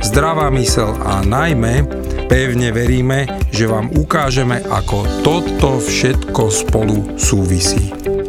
zdravá mysel a najmä Pevne veríme, že vám ukážeme, ako toto všetko spolu súvisí.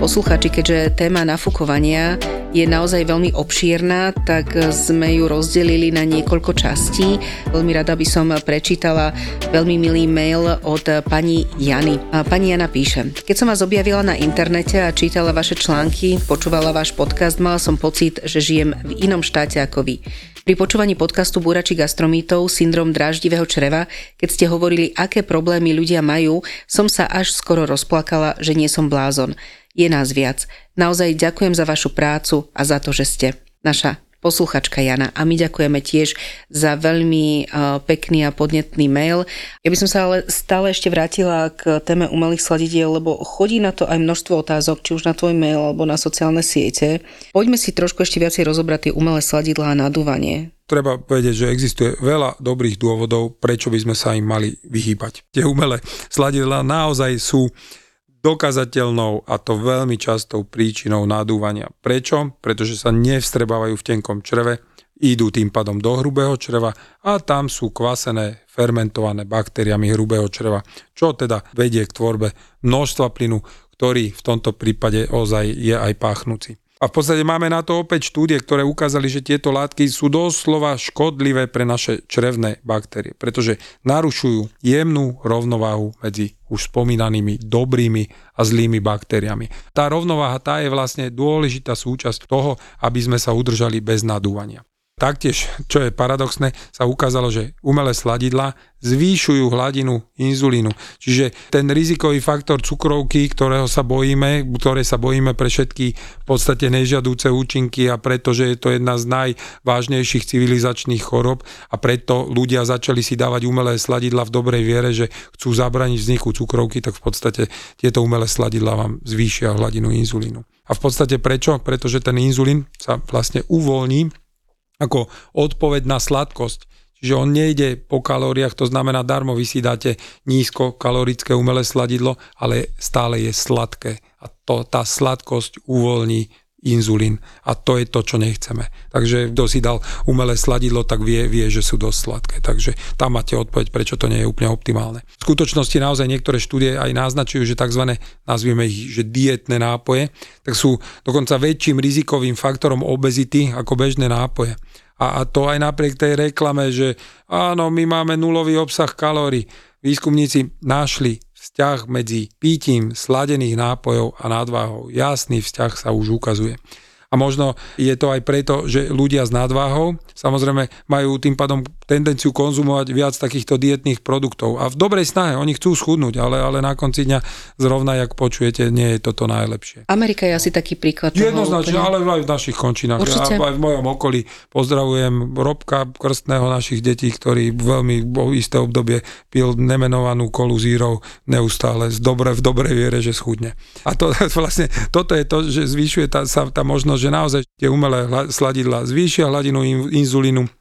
Naši posluchači, keďže téma nafúkovania je naozaj veľmi obšírna, tak sme ju rozdelili na niekoľko častí. Veľmi rada by som prečítala veľmi milý mail od pani Jany. Pani Jana píše, keď som vás objavila na internete a čítala vaše články, počúvala váš podcast, mala som pocit, že žijem v inom štáte ako vy. Pri počúvaní podcastu Búrači gastromítov Syndrom dráždivého čreva, keď ste hovorili, aké problémy ľudia majú, som sa až skoro rozplakala, že nie som blázon. Je nás viac. Naozaj ďakujem za vašu prácu a za to, že ste naša posluchačka Jana a my ďakujeme tiež za veľmi uh, pekný a podnetný mail. Ja by som sa ale stále ešte vrátila k téme umelých sladidiel, lebo chodí na to aj množstvo otázok, či už na tvoj mail alebo na sociálne siete. Poďme si trošku ešte viacej rozobrať tie umelé sladidlá a nadúvanie treba povedať, že existuje veľa dobrých dôvodov, prečo by sme sa im mali vyhýbať. Tie umelé sladidlá naozaj sú dokazateľnou a to veľmi častou príčinou nadúvania. Prečo? Pretože sa nevstrebávajú v tenkom čreve, idú tým pádom do hrubého čreva a tam sú kvasené, fermentované baktériami hrubého čreva, čo teda vedie k tvorbe množstva plynu, ktorý v tomto prípade ozaj je aj páchnúci. A v podstate máme na to opäť štúdie, ktoré ukázali, že tieto látky sú doslova škodlivé pre naše črevné baktérie, pretože narušujú jemnú rovnováhu medzi už spomínanými dobrými a zlými baktériami. Tá rovnováha tá je vlastne dôležitá súčasť toho, aby sme sa udržali bez nadúvania. Taktiež, čo je paradoxné, sa ukázalo, že umelé sladidla zvýšujú hladinu inzulínu. Čiže ten rizikový faktor cukrovky, ktorého sa bojíme, ktoré sa bojíme pre všetky v podstate nežiadúce účinky a pretože je to jedna z najvážnejších civilizačných chorob a preto ľudia začali si dávať umelé sladidla v dobrej viere, že chcú zabraniť vzniku cukrovky, tak v podstate tieto umelé sladidla vám zvýšia hladinu inzulínu. A v podstate prečo? Pretože ten inzulín sa vlastne uvoľní ako odpoveď na sladkosť. Čiže on nejde po kalóriách, to znamená darmo vy si dáte nízko kalorické umelé sladidlo, ale stále je sladké. A to, tá sladkosť uvoľní inzulín a to je to, čo nechceme. Takže kto si dal umelé sladidlo, tak vie, vie, že sú dosť sladké. Takže tam máte odpoveď, prečo to nie je úplne optimálne. V skutočnosti naozaj niektoré štúdie aj naznačujú, že tzv. nazvieme ich, že dietné nápoje, tak sú dokonca väčším rizikovým faktorom obezity ako bežné nápoje. A, a to aj napriek tej reklame, že áno, my máme nulový obsah kalórií. Výskumníci našli vzťah medzi pítím sladených nápojov a nadváhou. Jasný vzťah sa už ukazuje a možno je to aj preto, že ľudia s nadváhou samozrejme majú tým pádom tendenciu konzumovať viac takýchto dietných produktov. A v dobrej snahe, oni chcú schudnúť, ale, ale na konci dňa zrovna, jak počujete, nie je toto najlepšie. Amerika je asi taký príklad. Jednoznačne, ale aj v našich končinách. Určite. Aj v mojom okolí pozdravujem Robka, krstného našich detí, ktorý veľmi v isté obdobie pil nemenovanú kolu zírov neustále z dobre, v dobrej viere, že schudne. A to vlastne, toto je to, že zvyšuje tá, sa tá možnosť že naozaj tie umelé sladidla zvýšia hladinu inzulínu,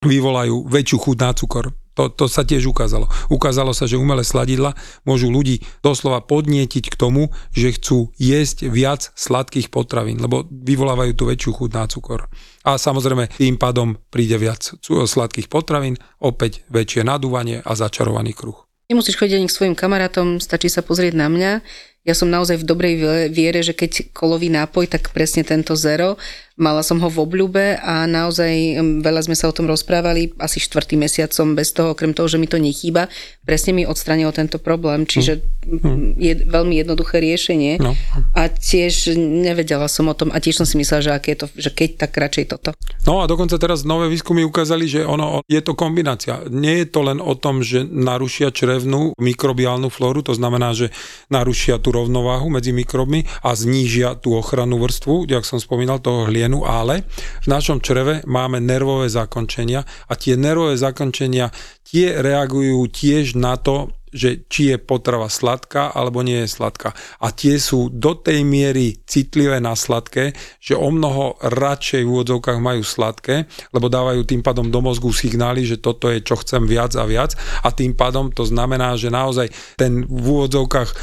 vyvolajú väčšiu chuť na cukor. To, to sa tiež ukázalo. Ukázalo sa, že umelé sladidla môžu ľudí doslova podnietiť k tomu, že chcú jesť viac sladkých potravín, lebo vyvolávajú tú väčšiu chuť na cukor. A samozrejme tým pádom príde viac sladkých potravín, opäť väčšie nadúvanie a začarovaný kruh. Nemusíš chodiť ani k svojim kamarátom, stačí sa pozrieť na mňa ja som naozaj v dobrej viere, že keď kolový nápoj, tak presne tento zero. Mala som ho v obľúbe a naozaj veľa sme sa o tom rozprávali, asi štvrtý mesiac som bez toho, okrem toho, že mi to nechýba, presne mi odstranilo tento problém, čiže mm. je veľmi jednoduché riešenie no. a tiež nevedela som o tom a tiež som si myslela, že, aké je to, že keď, tak radšej toto. No a dokonca teraz nové výskumy ukázali, že ono je to kombinácia. Nie je to len o tom, že narušia črevnú mikrobiálnu flóru, to znamená, že narušia tú rovnováhu medzi mikrobmi a znížia tú ochrannú vrstvu, jak som spomínal, toho hlienu, ale v našom čreve máme nervové zakončenia a tie nervové zakončenia tie reagujú tiež na to, že či je potrava sladká alebo nie je sladká. A tie sú do tej miery citlivé na sladké, že o mnoho radšej v úvodzovkách majú sladké, lebo dávajú tým pádom do mozgu signály, že toto je čo chcem viac a viac a tým pádom to znamená, že naozaj ten v úvodzovkách e,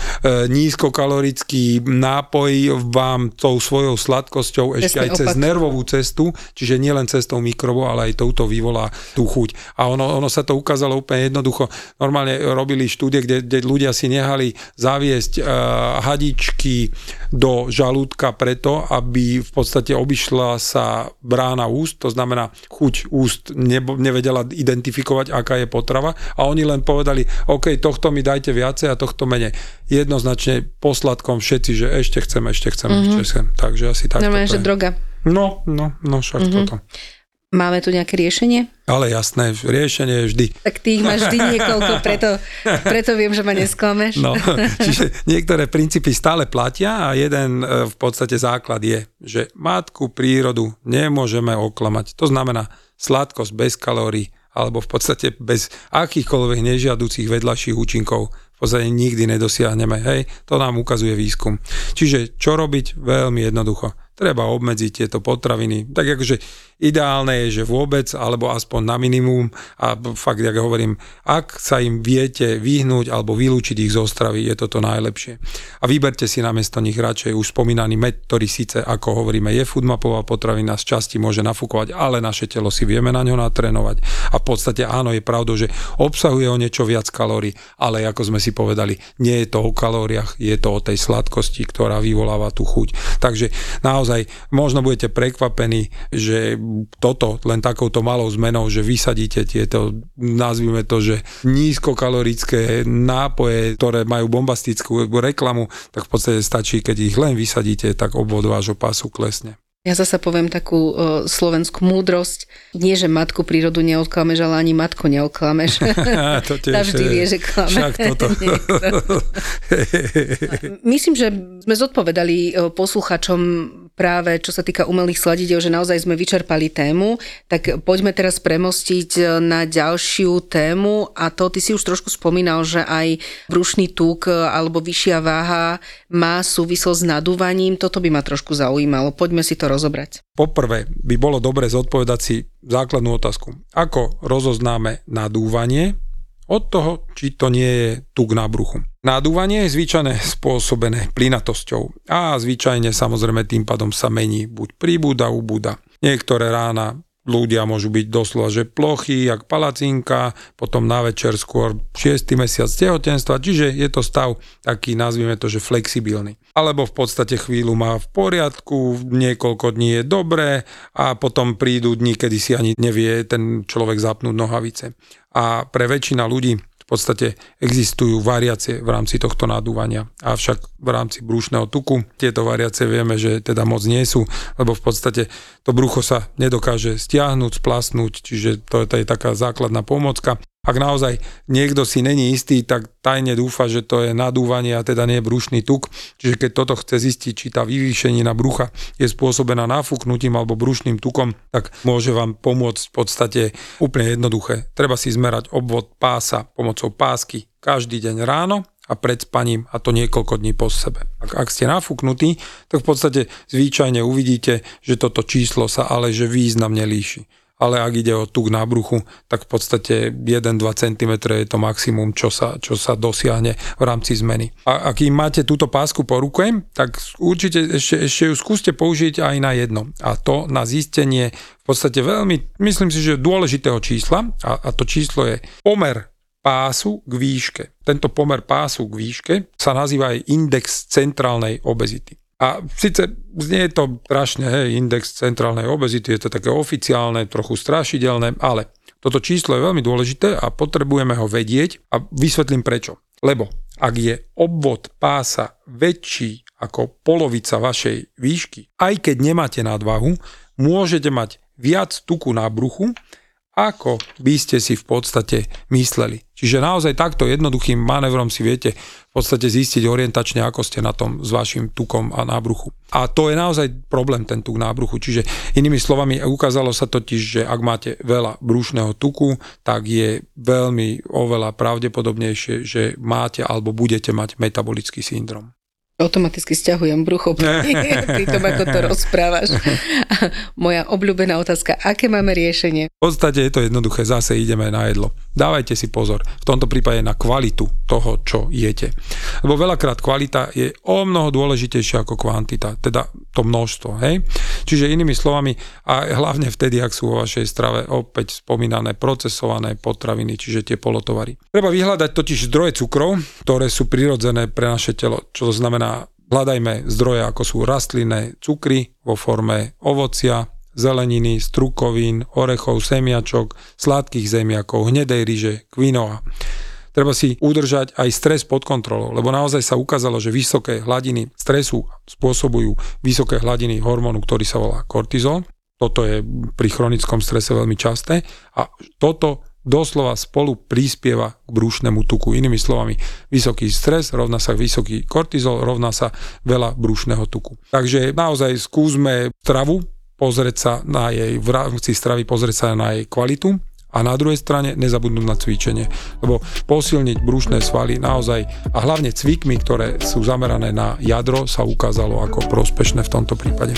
nízkokalorický nápoj vám tou svojou sladkosťou ešte aj cez nervovú cestu, čiže nielen cestou mikrobov, ale aj touto vyvolá tú chuť. A ono, ono sa to ukázalo úplne jednoducho. Normálne robili štúdie, kde, kde ľudia si nehali zaviesť uh, hadičky do žalúdka preto, aby v podstate obišla sa brána úst, to znamená chuť úst nebo, nevedela identifikovať, aká je potrava a oni len povedali, OK, tohto mi dajte viacej a tohto menej. Jednoznačne posladkom všetci, že ešte chcem, ešte chcem, mm-hmm. ešte chcem. Takže asi tak. Normálne, že droga. No, no, no však mm-hmm. toto. Máme tu nejaké riešenie? Ale jasné, riešenie je vždy. Tak ty ich máš vždy niekoľko, preto, preto viem, že ma nesklameš. No, čiže niektoré princípy stále platia a jeden e, v podstate základ je, že matku prírodu nemôžeme oklamať. To znamená sladkosť bez kalórií alebo v podstate bez akýchkoľvek nežiaducich vedľajších účinkov v podstate nikdy nedosiahneme. Hej, to nám ukazuje výskum. Čiže čo robiť? Veľmi jednoducho treba obmedziť tieto potraviny. Tak akože ideálne je, že vôbec, alebo aspoň na minimum a fakt, jak hovorím, ak sa im viete vyhnúť alebo vylúčiť ich zo stravy, je toto najlepšie. A vyberte si namiesto nich radšej už spomínaný med, ktorý síce, ako hovoríme, je foodmapová potravina, z časti môže nafúkovať, ale naše telo si vieme na ňo natrénovať. A v podstate áno, je pravdou, že obsahuje o niečo viac kalórií, ale ako sme si povedali, nie je to o kalóriách, je to o tej sladkosti, ktorá vyvoláva tú chuť. Takže naozaj naozaj možno budete prekvapení, že toto len takouto malou zmenou, že vysadíte tieto, nazvime to, že nízkokalorické nápoje, ktoré majú bombastickú reklamu, tak v podstate stačí, keď ich len vysadíte, tak obvod vášho pásu klesne. Ja zasa poviem takú uh, slovenskú múdrosť. Nie, že matku prírodu neodklameš, ale ani matku neoklameš. to tiež, vždy vie, že klame. Však toto. Myslím, že sme zodpovedali posluchačom práve čo sa týka umelých sladidel, že naozaj sme vyčerpali tému, tak poďme teraz premostiť na ďalšiu tému a to ty si už trošku spomínal, že aj brušný tuk alebo vyššia váha má súvislosť s nadúvaním. Toto by ma trošku zaujímalo. Poďme si to rozobrať. Poprvé by bolo dobre zodpovedať si základnú otázku. Ako rozoznáme nadúvanie od toho, či to nie je tuk na bruchu. Nádúvanie je zvyčajne spôsobené plynatosťou a zvyčajne samozrejme tým pádom sa mení buď príbúda, ubúda. Niektoré rána ľudia môžu byť doslova, že plochy, jak palacinka, potom na večer skôr 6. mesiac tehotenstva, čiže je to stav taký, nazvime to, že flexibilný. Alebo v podstate chvíľu má v poriadku, niekoľko dní je dobré a potom prídu dni, kedy si ani nevie ten človek zapnúť nohavice. A pre väčšina ľudí podstate existujú variácie v rámci tohto nadúvania. Avšak v rámci brúšneho tuku tieto variácie vieme, že teda moc nie sú, lebo v podstate to brucho sa nedokáže stiahnuť, splasnúť, čiže to, to je taká základná pomocka. Ak naozaj niekto si není istý, tak tajne dúfa, že to je nadúvanie a teda nie brušný tuk. Čiže keď toto chce zistiť, či tá vyvýšenina brucha je spôsobená náfuknutím alebo brušným tukom, tak môže vám pomôcť v podstate úplne jednoduché. Treba si zmerať obvod pása pomocou pásky každý deň ráno a pred spaním a to niekoľko dní po sebe. Ak, ak ste nafúknutí, tak v podstate zvyčajne uvidíte, že toto číslo sa ale že významne líši ale ak ide o tuk na bruchu, tak v podstate 1-2 cm je to maximum, čo sa, čo sa dosiahne v rámci zmeny. A ak máte túto pásku po ruke, tak určite ešte, ešte ju skúste použiť aj na jedno. A to na zistenie v podstate veľmi, myslím si, že dôležitého čísla a, a to číslo je pomer pásu k výške. Tento pomer pásu k výške sa nazýva aj index centrálnej obezity. A síce znie to strašne, hej, index centrálnej obezity, je to také oficiálne, trochu strašidelné, ale toto číslo je veľmi dôležité a potrebujeme ho vedieť a vysvetlím prečo. Lebo ak je obvod pása väčší ako polovica vašej výšky, aj keď nemáte nadvahu, môžete mať viac tuku na bruchu ako by ste si v podstate mysleli. Čiže naozaj takto jednoduchým manévrom si viete podstate zistiť orientačne, ako ste na tom s vašim tukom a nábruchu. A to je naozaj problém, ten tuk nábruchu. Čiže inými slovami, ukázalo sa totiž, že ak máte veľa brušného tuku, tak je veľmi oveľa pravdepodobnejšie, že máte alebo budete mať metabolický syndrom. Automaticky stiahujem brucho pri tom, ako to rozprávaš. Moja obľúbená otázka, aké máme riešenie? V podstate je to jednoduché, zase ideme na jedlo. Dávajte si pozor, v tomto prípade na kvalitu toho, čo jete. Lebo veľakrát kvalita je o mnoho dôležitejšia ako kvantita, teda to množstvo. Hej? Čiže inými slovami, a hlavne vtedy, ak sú vo vašej strave opäť spomínané procesované potraviny, čiže tie polotovary. Treba vyhľadať totiž zdroje cukrov, ktoré sú prirodzené pre naše telo, čo to znamená hľadajme zdroje, ako sú rastlinné cukry vo forme ovocia, zeleniny, strukovín, orechov, semiačok, sladkých zemiakov, hnedej ryže, kvinoa. Treba si udržať aj stres pod kontrolou, lebo naozaj sa ukázalo, že vysoké hladiny stresu spôsobujú vysoké hladiny hormónu, ktorý sa volá kortizol. Toto je pri chronickom strese veľmi časté a toto doslova spolu prispieva k brúšnemu tuku. Inými slovami, vysoký stres rovná sa vysoký kortizol, rovná sa veľa brúšneho tuku. Takže naozaj skúsme stravu, pozrieť sa na jej, v rámci stravy pozrieť sa na jej kvalitu a na druhej strane nezabudnúť na cvičenie. Lebo posilniť brúšne svaly naozaj a hlavne cvikmi, ktoré sú zamerané na jadro, sa ukázalo ako prospešné v tomto prípade.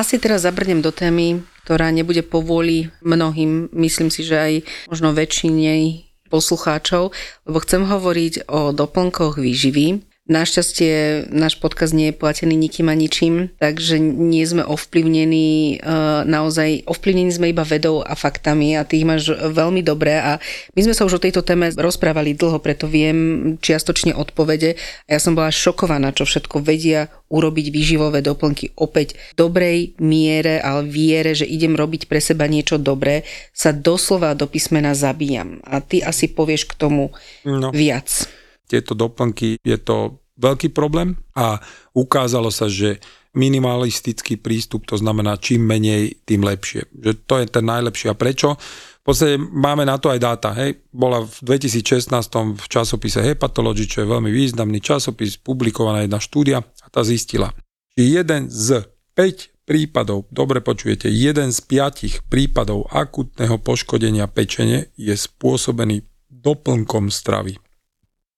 Asi teraz zabrnem do témy, ktorá nebude povôli mnohým, myslím si, že aj možno väčšine poslucháčov, lebo chcem hovoriť o doplnkoch výživy, Našťastie náš podcast nie je platený nikým a ničím, takže nie sme ovplyvnení, e, naozaj ovplyvnení sme iba vedou a faktami a ty ich máš veľmi dobré a my sme sa už o tejto téme rozprávali dlho, preto viem čiastočne odpovede a ja som bola šokovaná, čo všetko vedia urobiť výživové doplnky opäť v dobrej miere, ale viere, že idem robiť pre seba niečo dobré, sa doslova do písmena zabíjam. A ty asi povieš k tomu no. viac tieto doplnky, je to veľký problém a ukázalo sa, že minimalistický prístup, to znamená čím menej, tým lepšie. Že to je ten najlepší. A prečo? V podstate máme na to aj dáta. Hej. Bola v 2016 v časopise Hepatology, čo je veľmi významný časopis, publikovaná jedna štúdia a tá zistila, že jeden z 5 prípadov, dobre počujete, jeden z piatich prípadov akutného poškodenia pečene je spôsobený doplnkom stravy.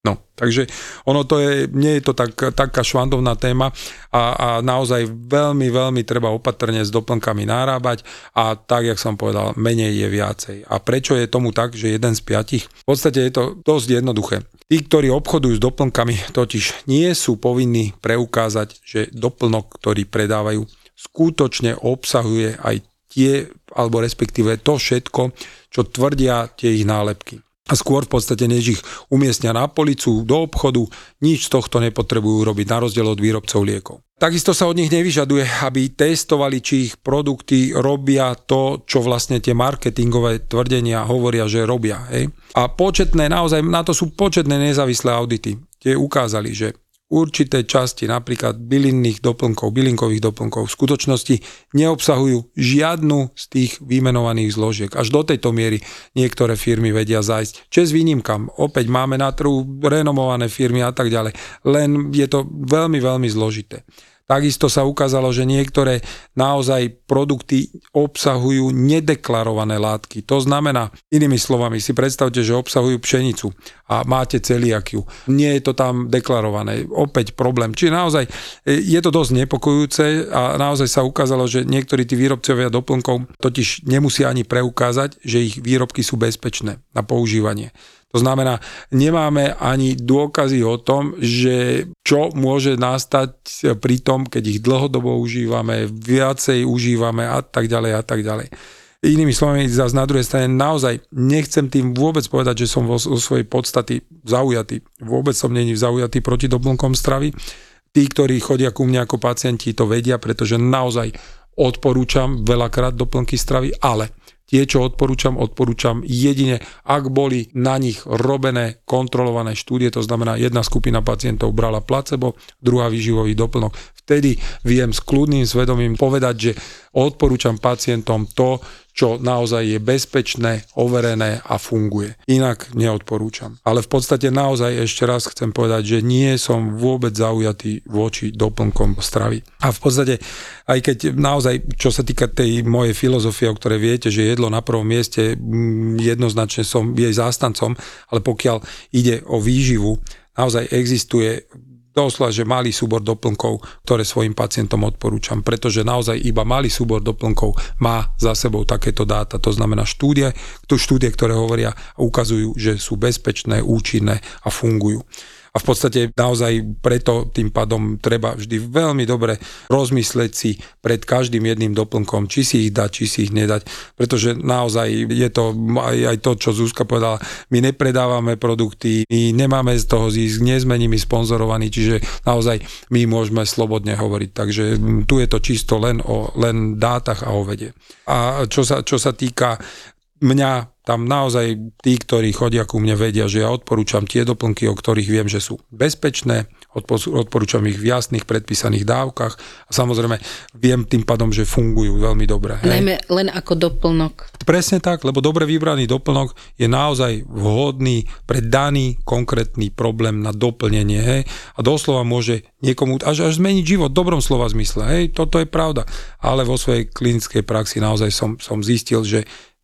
No, takže ono to je, nie je to tak, taká švandovná téma a, a naozaj veľmi, veľmi treba opatrne s doplnkami nárábať a tak, jak som povedal, menej je viacej. A prečo je tomu tak, že jeden z piatich? V podstate je to dosť jednoduché. Tí, ktorí obchodujú s doplnkami, totiž nie sú povinní preukázať, že doplnok, ktorý predávajú, skutočne obsahuje aj tie, alebo respektíve to všetko, čo tvrdia tie ich nálepky a skôr v podstate než ich umiestnia na policu, do obchodu, nič z tohto nepotrebujú robiť na rozdiel od výrobcov liekov. Takisto sa od nich nevyžaduje, aby testovali, či ich produkty robia to, čo vlastne tie marketingové tvrdenia hovoria, že robia. Hej? A početné, naozaj na to sú početné nezávislé audity. Tie ukázali, že určité časti, napríklad bylinných doplnkov, bylinkových doplnkov, v skutočnosti neobsahujú žiadnu z tých vymenovaných zložiek. Až do tejto miery niektoré firmy vedia zajsť. Čes výnimkám, opäť máme na trhu renomované firmy a tak ďalej, len je to veľmi, veľmi zložité. Takisto sa ukázalo, že niektoré naozaj produkty obsahujú nedeklarované látky. To znamená, inými slovami, si predstavte, že obsahujú pšenicu a máte celiakiu. Nie je to tam deklarované. Opäť problém. Čiže naozaj e, je to dosť nepokojúce a naozaj sa ukázalo, že niektorí tí výrobcovia doplnkov totiž nemusia ani preukázať, že ich výrobky sú bezpečné na používanie. To znamená, nemáme ani dôkazy o tom, že čo môže nastať pri tom, keď ich dlhodobo užívame, viacej užívame a tak ďalej a tak ďalej. Inými slovami, zase na druhej strane naozaj nechcem tým vôbec povedať, že som vo, vo svojej podstaty zaujatý. Vôbec som není zaujatý proti doplnkom stravy. Tí, ktorí chodia ku mne ako pacienti, to vedia, pretože naozaj odporúčam veľakrát doplnky stravy, ale Tie, čo odporúčam, odporúčam jedine, ak boli na nich robené kontrolované štúdie, to znamená, jedna skupina pacientov brala placebo, druhá výživový doplnok. Vtedy viem s kľudným svedomím povedať, že odporúčam pacientom to, čo naozaj je bezpečné, overené a funguje. Inak neodporúčam. Ale v podstate naozaj ešte raz chcem povedať, že nie som vôbec zaujatý voči doplnkom stravy. A v podstate, aj keď naozaj, čo sa týka tej mojej filozofie, o ktorej viete, že jedlo na prvom mieste, mm, jednoznačne som jej zástancom, ale pokiaľ ide o výživu, naozaj existuje doslova, že malý súbor doplnkov, ktoré svojim pacientom odporúčam, pretože naozaj iba malý súbor doplnkov má za sebou takéto dáta. To znamená štúdie, to štúdie, ktoré hovoria a ukazujú, že sú bezpečné, účinné a fungujú a v podstate naozaj preto tým pádom treba vždy veľmi dobre rozmysleť si pred každým jedným doplnkom, či si ich dať, či si ich nedať, pretože naozaj je to aj, aj to, čo Zuzka povedala, my nepredávame produkty, my nemáme z toho zisk, nie sme nimi sponzorovaní, čiže naozaj my môžeme slobodne hovoriť. Takže tu je to čisto len o len dátach a o vede. A čo sa, čo sa týka mňa tam naozaj tí, ktorí chodia ku mne, vedia, že ja odporúčam tie doplnky, o ktorých viem, že sú bezpečné, odporúčam ich v jasných predpísaných dávkach a samozrejme viem tým pádom, že fungujú veľmi dobre. Hej. Najmä len ako doplnok. Presne tak, lebo dobre vybraný doplnok je naozaj vhodný pre daný konkrétny problém na doplnenie. Hej. A doslova môže niekomu až, až zmeniť život v dobrom slova zmysle. Hej. Toto je pravda. Ale vo svojej klinickej praxi naozaj som, som zistil, že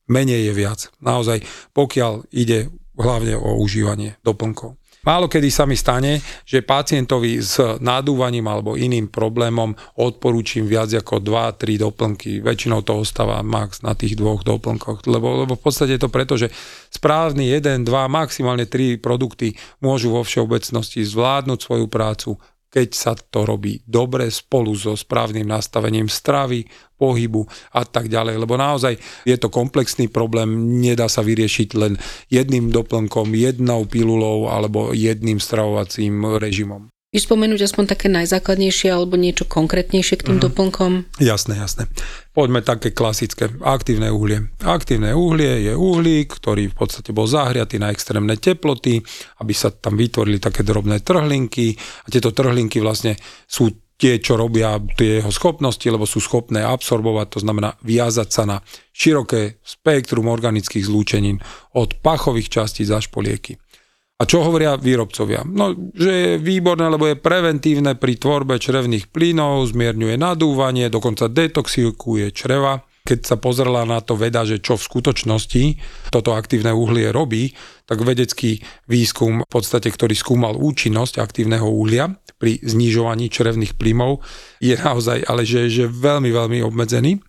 menej je viac. Naozaj, pokiaľ ide hlavne o užívanie doplnkov. Málo kedy sa mi stane, že pacientovi s nadúvaním alebo iným problémom odporúčim viac ako 2-3 doplnky. Väčšinou to ostáva max na tých dvoch doplnkoch, lebo, lebo v podstate je to preto, že správny 1, 2, maximálne 3 produkty môžu vo všeobecnosti zvládnuť svoju prácu keď sa to robí dobre spolu so správnym nastavením stravy, pohybu a tak ďalej. Lebo naozaj je to komplexný problém, nedá sa vyriešiť len jedným doplnkom, jednou pilulou alebo jedným stravovacím režimom. Víš spomenúť aspoň také najzákladnejšie alebo niečo konkrétnejšie k tým uh-huh. doplnkom? Jasné, jasné. Poďme také klasické. Aktívne uhlie. Aktívne uhlie je uhlík, ktorý v podstate bol zahriatý na extrémne teploty, aby sa tam vytvorili také drobné trhlinky a tieto trhlinky vlastne sú tie, čo robia tie jeho schopnosti, lebo sú schopné absorbovať, to znamená viazať sa na široké spektrum organických zlúčenín od pachových častíc až po lieky. A čo hovoria výrobcovia? No, že je výborné, lebo je preventívne pri tvorbe črevných plynov, zmierňuje nadúvanie, dokonca detoxikuje čreva. Keď sa pozrela na to veda, že čo v skutočnosti toto aktívne uhlie robí, tak vedecký výskum, v podstate, ktorý skúmal účinnosť aktívneho uhlia pri znižovaní črevných plynov, je naozaj ale že, že veľmi, veľmi obmedzený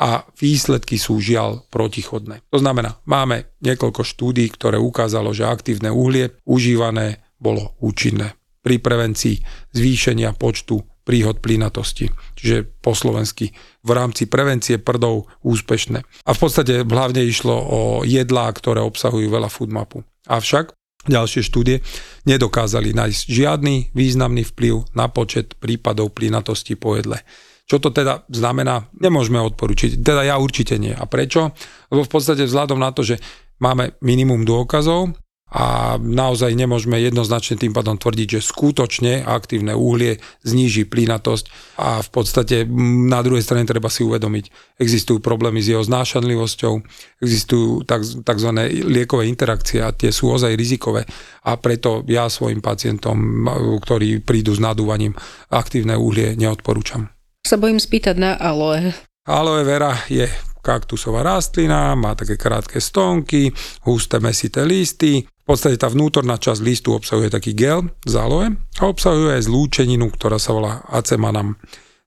a výsledky sú žiaľ protichodné. To znamená, máme niekoľko štúdí, ktoré ukázalo, že aktívne uhlie užívané bolo účinné pri prevencii zvýšenia počtu príhod plynatosti, čiže po slovensky v rámci prevencie prdov úspešné. A v podstate hlavne išlo o jedlá, ktoré obsahujú veľa foodmapu. Avšak ďalšie štúdie nedokázali nájsť žiadny významný vplyv na počet prípadov plynatosti po jedle. Čo to teda znamená? Nemôžeme odporučiť. Teda ja určite nie. A prečo? Lebo v podstate vzhľadom na to, že máme minimum dôkazov a naozaj nemôžeme jednoznačne tým pádom tvrdiť, že skutočne aktívne uhlie zníži plynatosť a v podstate na druhej strane treba si uvedomiť, existujú problémy s jeho znášanlivosťou, existujú tzv. liekové interakcie a tie sú ozaj rizikové a preto ja svojim pacientom, ktorí prídu s nadúvaním, aktívne uhlie neodporúčam. Sa bojím spýtať na aloe. Aloe vera je kaktusová rastlina, má také krátke stonky, husté mesité listy. V podstate tá vnútorná časť listu obsahuje taký gel z aloe a obsahuje aj zlúčeninu, ktorá sa volá acemanam.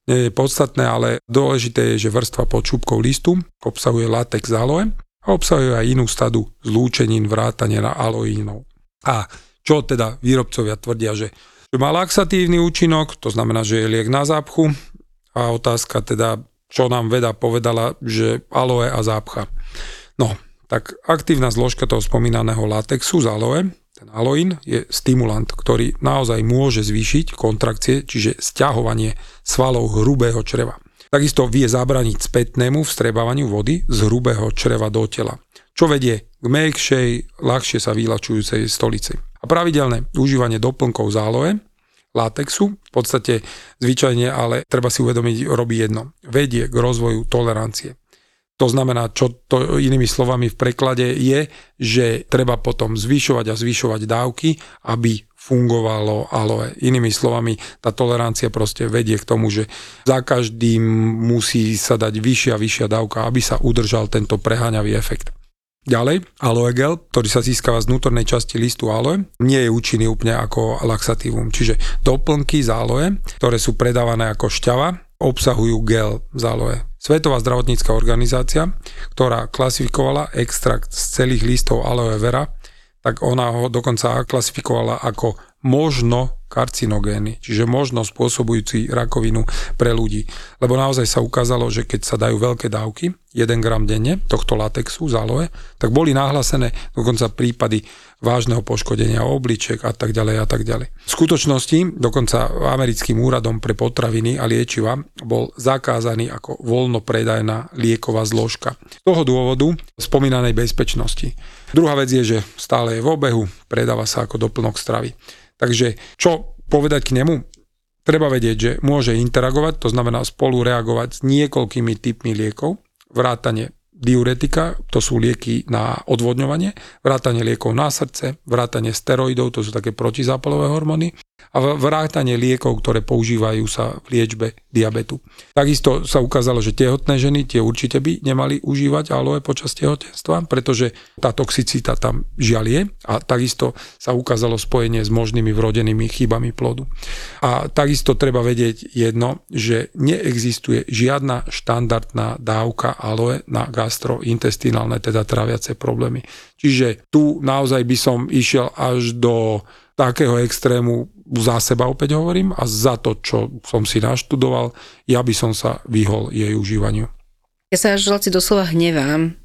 Nie je podstatné, ale dôležité je, že vrstva pod šupkou listu obsahuje latex aloe a obsahuje aj inú stadu zlúčenín vrátane na aloínov. A čo teda výrobcovia tvrdia, že, že má laxatívny účinok, to znamená, že je liek na zápchu a otázka teda, čo nám veda povedala, že aloe a zápcha. No, tak aktívna zložka toho spomínaného latexu z aloe, ten aloín, je stimulant, ktorý naozaj môže zvýšiť kontrakcie, čiže stiahovanie svalov hrubého čreva. Takisto vie zabrániť spätnému vstrebávaniu vody z hrubého čreva do tela, čo vedie k mekšej, ľahšie sa vylačujúcej stolici. A pravidelné užívanie doplnkov z aloe latexu. V podstate zvyčajne, ale treba si uvedomiť, robí jedno. Vedie k rozvoju tolerancie. To znamená, čo to inými slovami v preklade je, že treba potom zvyšovať a zvyšovať dávky, aby fungovalo aloe. Inými slovami, tá tolerancia proste vedie k tomu, že za každým musí sa dať vyššia a vyššia dávka, aby sa udržal tento preháňavý efekt. Ďalej, aloe gel, ktorý sa získava z vnútornej časti listu aloe, nie je účinný úplne ako laxatívum. Čiže doplnky z aloe, ktoré sú predávané ako šťava, obsahujú gel z aloe. Svetová zdravotnícká organizácia, ktorá klasifikovala extrakt z celých listov aloe vera, tak ona ho dokonca klasifikovala ako možno karcinogény, čiže možno spôsobujúci rakovinu pre ľudí. Lebo naozaj sa ukázalo, že keď sa dajú veľké dávky, 1 gram denne tohto latexu z aloe, tak boli nahlásené dokonca prípady vážneho poškodenia obličiek a tak ďalej a tak ďalej. V skutočnosti dokonca americkým úradom pre potraviny a liečiva bol zakázaný ako voľno predajná lieková zložka. Z toho dôvodu spomínanej bezpečnosti. Druhá vec je, že stále je v obehu, predáva sa ako doplnok stravy. Takže čo povedať k nemu? Treba vedieť, že môže interagovať, to znamená spolu reagovať s niekoľkými typmi liekov, vrátane diuretika, to sú lieky na odvodňovanie, vrátanie liekov na srdce, vrátanie steroidov, to sú také protizápalové hormóny a vrátanie liekov, ktoré používajú sa v liečbe diabetu. Takisto sa ukázalo, že tehotné ženy tie určite by nemali užívať aloe počas tehotenstva, pretože tá toxicita tam žiaľ je a takisto sa ukázalo spojenie s možnými vrodenými chybami plodu. A takisto treba vedieť jedno, že neexistuje žiadna štandardná dávka aloe na gastrointestinálne, teda traviace problémy. Čiže tu naozaj by som išiel až do takého extrému za seba opäť hovorím a za to, čo som si naštudoval, ja by som sa vyhol jej užívaniu. Ja sa až doslova hnevám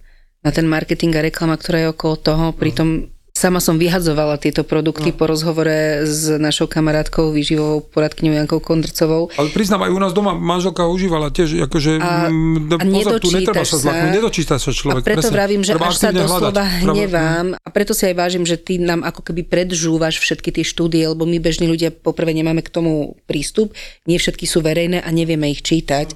na ten marketing a reklama, ktorá je okolo toho, pritom Sama som vyhadzovala tieto produkty no. po rozhovore s našou kamarátkou, výživovou poradkyňou Jankou Kondrcovou. Ale priznám, aj u nás doma manželka užívala tiež, akože a, mm, a pozor, tu netreba sa zlaknúť, nedočíta sa človek. A preto presne. vravím, že až sa doslova hľadať. hnevám a preto si aj vážim, že ty nám ako keby predžúvaš všetky tie štúdie, lebo my bežní ľudia poprvé nemáme k tomu prístup, nie všetky sú verejné a nevieme ich čítať.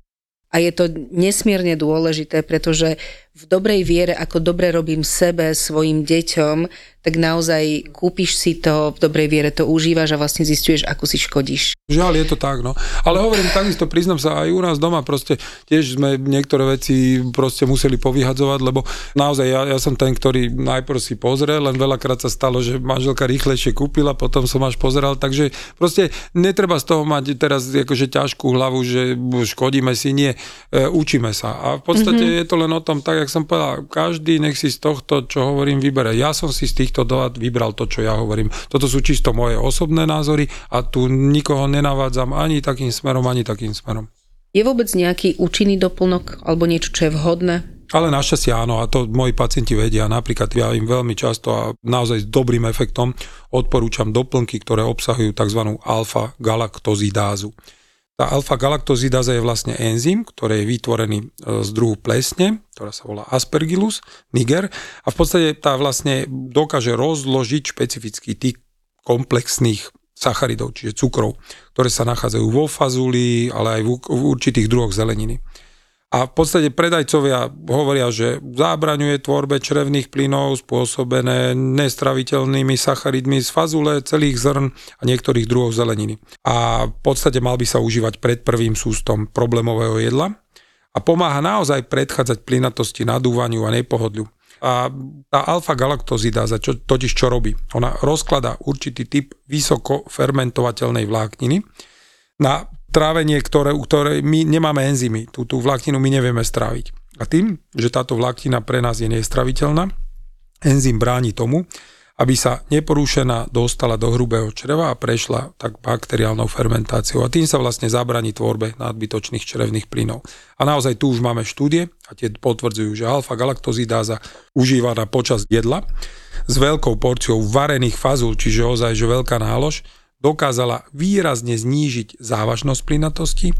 A je to nesmierne dôležité, pretože v dobrej viere, ako dobre robím sebe, svojim deťom, tak naozaj kúpiš si to, v dobrej viere to užívaš a vlastne zistuješ, ako si škodíš. Žiaľ, je to tak, no. Ale hovorím, takisto priznám sa, aj u nás doma proste tiež sme niektoré veci proste museli povyhadzovať, lebo naozaj ja, ja som ten, ktorý najprv si pozrel, len veľakrát sa stalo, že manželka rýchlejšie kúpila, potom som až pozeral, takže proste netreba z toho mať teraz akože ťažkú hlavu, že škodíme si, nie, e, učíme sa. A v podstate mm-hmm. je to len o tom, tak jak som povedal, každý nech si z tohto, čo hovorím, vybere. Ja som si z tých týchto dát vybral to, čo ja hovorím. Toto sú čisto moje osobné názory a tu nikoho nenavádzam ani takým smerom, ani takým smerom. Je vôbec nejaký účinný doplnok alebo niečo, čo je vhodné? Ale našťastie áno, a to moji pacienti vedia. Napríklad ja im veľmi často a naozaj s dobrým efektom odporúčam doplnky, ktoré obsahujú tzv. alfa-galaktozidázu. Tá alfa-galaktozidáza je vlastne enzym, ktorý je vytvorený e, z druhu plesne, ktorá sa volá Aspergillus niger a v podstate tá vlastne dokáže rozložiť špecifický typ komplexných sacharidov, čiže cukrov, ktoré sa nachádzajú vo fazuli, ale aj v, určitých druhoch zeleniny. A v podstate predajcovia hovoria, že zábraňuje tvorbe črevných plynov spôsobené nestraviteľnými sacharidmi z fazule, celých zrn a niektorých druhov zeleniny. A v podstate mal by sa užívať pred prvým sústom problémového jedla a pomáha naozaj predchádzať plynatosti, nadúvaniu a nepohodliu. A tá alfa-galaktozidáza čo, totiž čo robí? Ona rozklada určitý typ vysoko fermentovateľnej vlákniny na trávenie, ktoré, ktoré my nemáme enzymy. Tú, tú vlákninu my nevieme stráviť. A tým, že táto vláknina pre nás je nestraviteľná, enzym bráni tomu, aby sa neporušená dostala do hrubého čreva a prešla tak bakteriálnou fermentáciou. A tým sa vlastne zabraní tvorbe nadbytočných črevných plynov. A naozaj tu už máme štúdie a tie potvrdzujú, že alfa-galaktozidáza užívaná počas jedla s veľkou porciou varených fazul, čiže ozaj, že veľká nálož, dokázala výrazne znížiť závažnosť plynatosti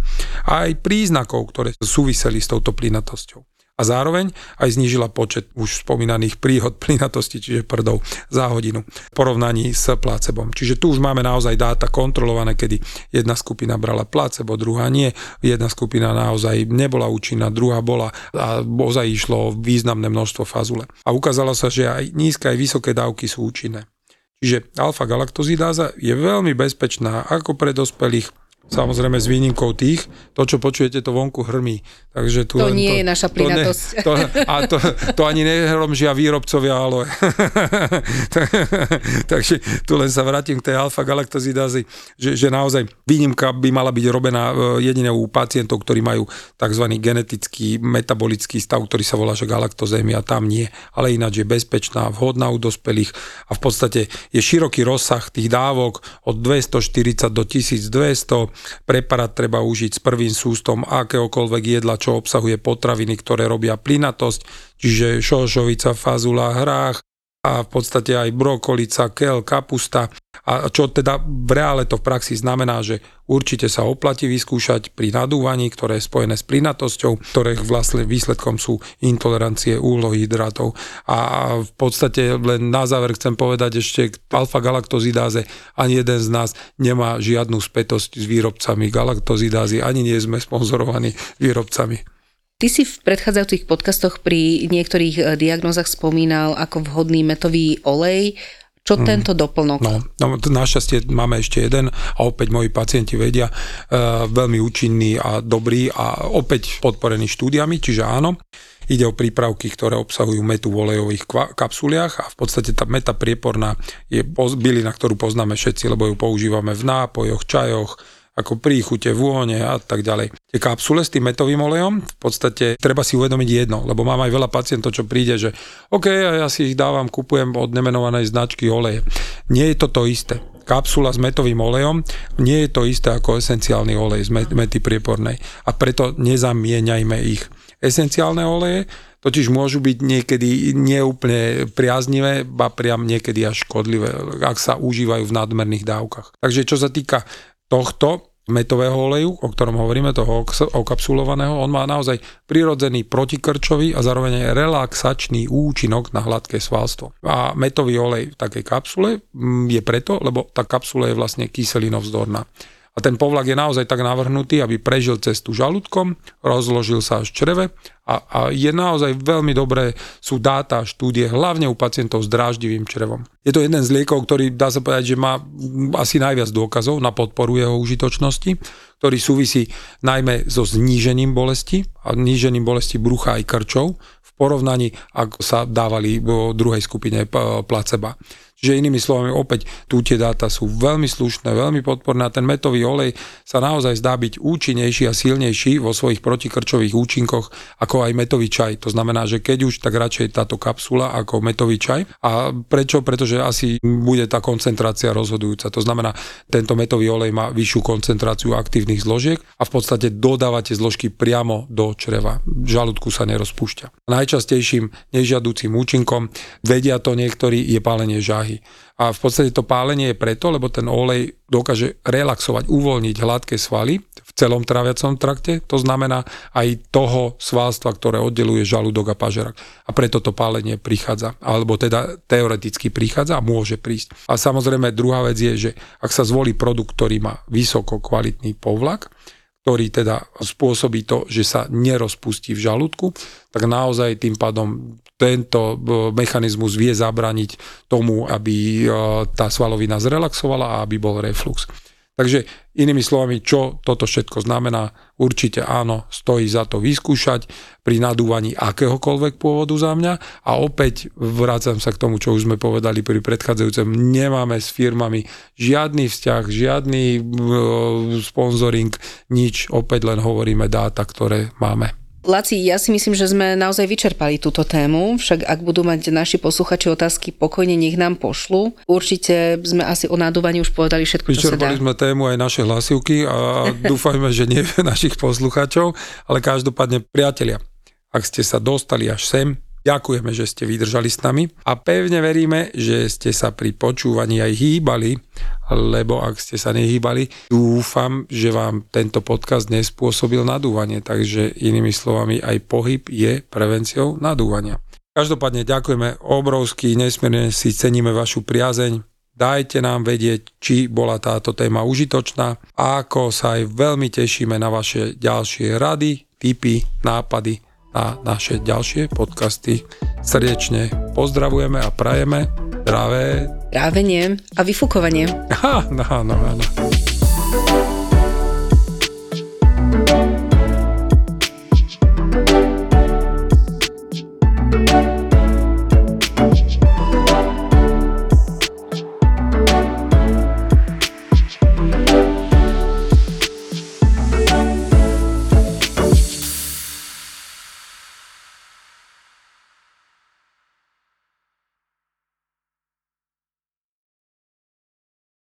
a aj príznakov, ktoré súviseli s touto plynatosťou. A zároveň aj znížila počet už spomínaných príhod plynatosti, čiže prdov za hodinu v porovnaní s placebom. Čiže tu už máme naozaj dáta kontrolované, kedy jedna skupina brala placebo, druhá nie, jedna skupina naozaj nebola účinná, druhá bola a ozaj išlo významné množstvo fazule. A ukázalo sa, že aj nízke, aj vysoké dávky sú účinné. Čiže alfa-galaktozidáza je veľmi bezpečná ako pre dospelých, Samozrejme s výnimkou tých, to čo počujete, to vonku hrmí. Takže tu to nie to, je naša plynatosť. To, ne, to, a to, to ani nehromžia výrobcovia aloe. Takže tu len sa vrátim k tej alfa-galaktozidázy, že, že naozaj výnimka by mala byť robená e, jedine u pacientov, ktorí majú tzv. genetický metabolický stav, ktorý sa volá že galaktozémia, tam nie, ale ináč je bezpečná, vhodná u dospelých a v podstate je široký rozsah tých dávok od 240 do 1200 Preparát treba užiť s prvým sústom akéhokoľvek jedla, čo obsahuje potraviny, ktoré robia plynatosť, čiže šošovica, fazula, hrách, a v podstate aj brokolica, kel, kapusta. A čo teda v reále to v praxi znamená, že určite sa oplatí vyskúšať pri nadúvaní, ktoré je spojené s plynatosťou, ktorých vlastne výsledkom sú intolerancie uhlohydrátov. A v podstate len na záver chcem povedať ešte k alfa-galaktozidáze. Ani jeden z nás nemá žiadnu spätosť s výrobcami galaktozidázy, ani nie sme sponzorovaní výrobcami. Ty si v predchádzajúcich podcastoch pri niektorých eh, diagnózach spomínal ako vhodný metový olej. Čo mm. tento doplnok? No, no, našťastie máme ešte jeden a opäť moji pacienti vedia, e, veľmi účinný a dobrý a opäť podporený štúdiami, čiže áno. Ide o prípravky, ktoré obsahujú metu v olejových kapsuliach a v podstate tá meta prieporná je bylina, ktorú poznáme všetci, lebo ju používame v nápojoch, čajoch, ako príchute, vône a tak ďalej. Tie kapsule s tým metovým olejom, v podstate treba si uvedomiť jedno, lebo mám aj veľa pacientov, čo príde, že OK, ja si ich dávam, kupujem od nemenovanej značky oleje. Nie je to to isté kapsula s metovým olejom nie je to isté ako esenciálny olej z mety priepornej a preto nezamieňajme ich. Esenciálne oleje totiž môžu byť niekedy neúplne priaznivé, ba priam niekedy až škodlivé, ak sa užívajú v nadmerných dávkach. Takže čo sa týka tohto metového oleju, o ktorom hovoríme, toho okapsulovaného, on má naozaj prirodzený protikrčový a zároveň aj relaxačný účinok na hladké svalstvo. A metový olej v takej kapsule mm, je preto, lebo tá kapsula je vlastne kyselinovzdorná. A ten povlak je naozaj tak navrhnutý, aby prežil cestu žalúdkom, rozložil sa až čreve a, a je naozaj veľmi dobré, sú dáta, štúdie, hlavne u pacientov s dráždivým črevom. Je to jeden z liekov, ktorý dá sa povedať, že má asi najviac dôkazov na podporu jeho užitočnosti, ktorý súvisí najmä so znížením bolesti a znížením bolesti brucha aj krčov v porovnaní, ak sa dávali vo druhej skupine placeba. Čiže inými slovami, opäť tu tie dáta sú veľmi slušné, veľmi podporné a ten metový olej sa naozaj zdá byť účinnejší a silnejší vo svojich protikrčových účinkoch ako aj metový čaj. To znamená, že keď už, tak radšej táto kapsula ako metový čaj. A prečo? Pretože asi bude tá koncentrácia rozhodujúca. To znamená, tento metový olej má vyššiu koncentráciu aktívnych zložiek a v podstate dodávate zložky priamo do čreva. Žalúdku sa nerozpúšťa. Najčastejším nežiadúcim účinkom, vedia to niektorí, je pálenie žáhy A v podstate to pálenie je preto, lebo ten olej dokáže relaxovať, uvoľniť hladké svaly v celom traviacom trakte, to znamená aj toho svalstva, ktoré oddeluje žalúdok a pažerak. A preto to pálenie prichádza, alebo teda teoreticky prichádza a môže prísť. A samozrejme druhá vec je, že ak sa zvolí produkt, ktorý má vysoko kvalitný povlak, ktorý teda spôsobí to, že sa nerozpustí v žalúdku, tak naozaj tým pádom tento e, mechanizmus vie zabraniť tomu, aby e, tá svalovina zrelaxovala a aby bol reflux. Takže inými slovami, čo toto všetko znamená, určite áno, stojí za to vyskúšať pri nadúvaní akéhokoľvek pôvodu za mňa a opäť vrácam sa k tomu, čo už sme povedali pri predchádzajúcem, nemáme s firmami žiadny vzťah, žiadny e, sponzoring, nič, opäť len hovoríme dáta, ktoré máme. Laci, ja si myslím, že sme naozaj vyčerpali túto tému, však ak budú mať naši posluchači otázky, pokojne nech nám pošlu. Určite sme asi o nádúvaní už povedali všetko, čo dá. sme tému aj naše hlasivky a dúfajme, že nie našich posluchačov, ale každopádne priatelia, ak ste sa dostali až sem, Ďakujeme, že ste vydržali s nami a pevne veríme, že ste sa pri počúvaní aj hýbali, lebo ak ste sa nehýbali, dúfam, že vám tento podcast nespôsobil nadúvanie, takže inými slovami aj pohyb je prevenciou nadúvania. Každopádne ďakujeme obrovsky, nesmierne si ceníme vašu priazeň, dajte nám vedieť, či bola táto téma užitočná a ako sa aj veľmi tešíme na vaše ďalšie rady, tipy, nápady a naše ďalšie podcasty. Srdečne pozdravujeme a prajeme zdravé... Trávenie a vyfukovanie. Aha, no, no, no.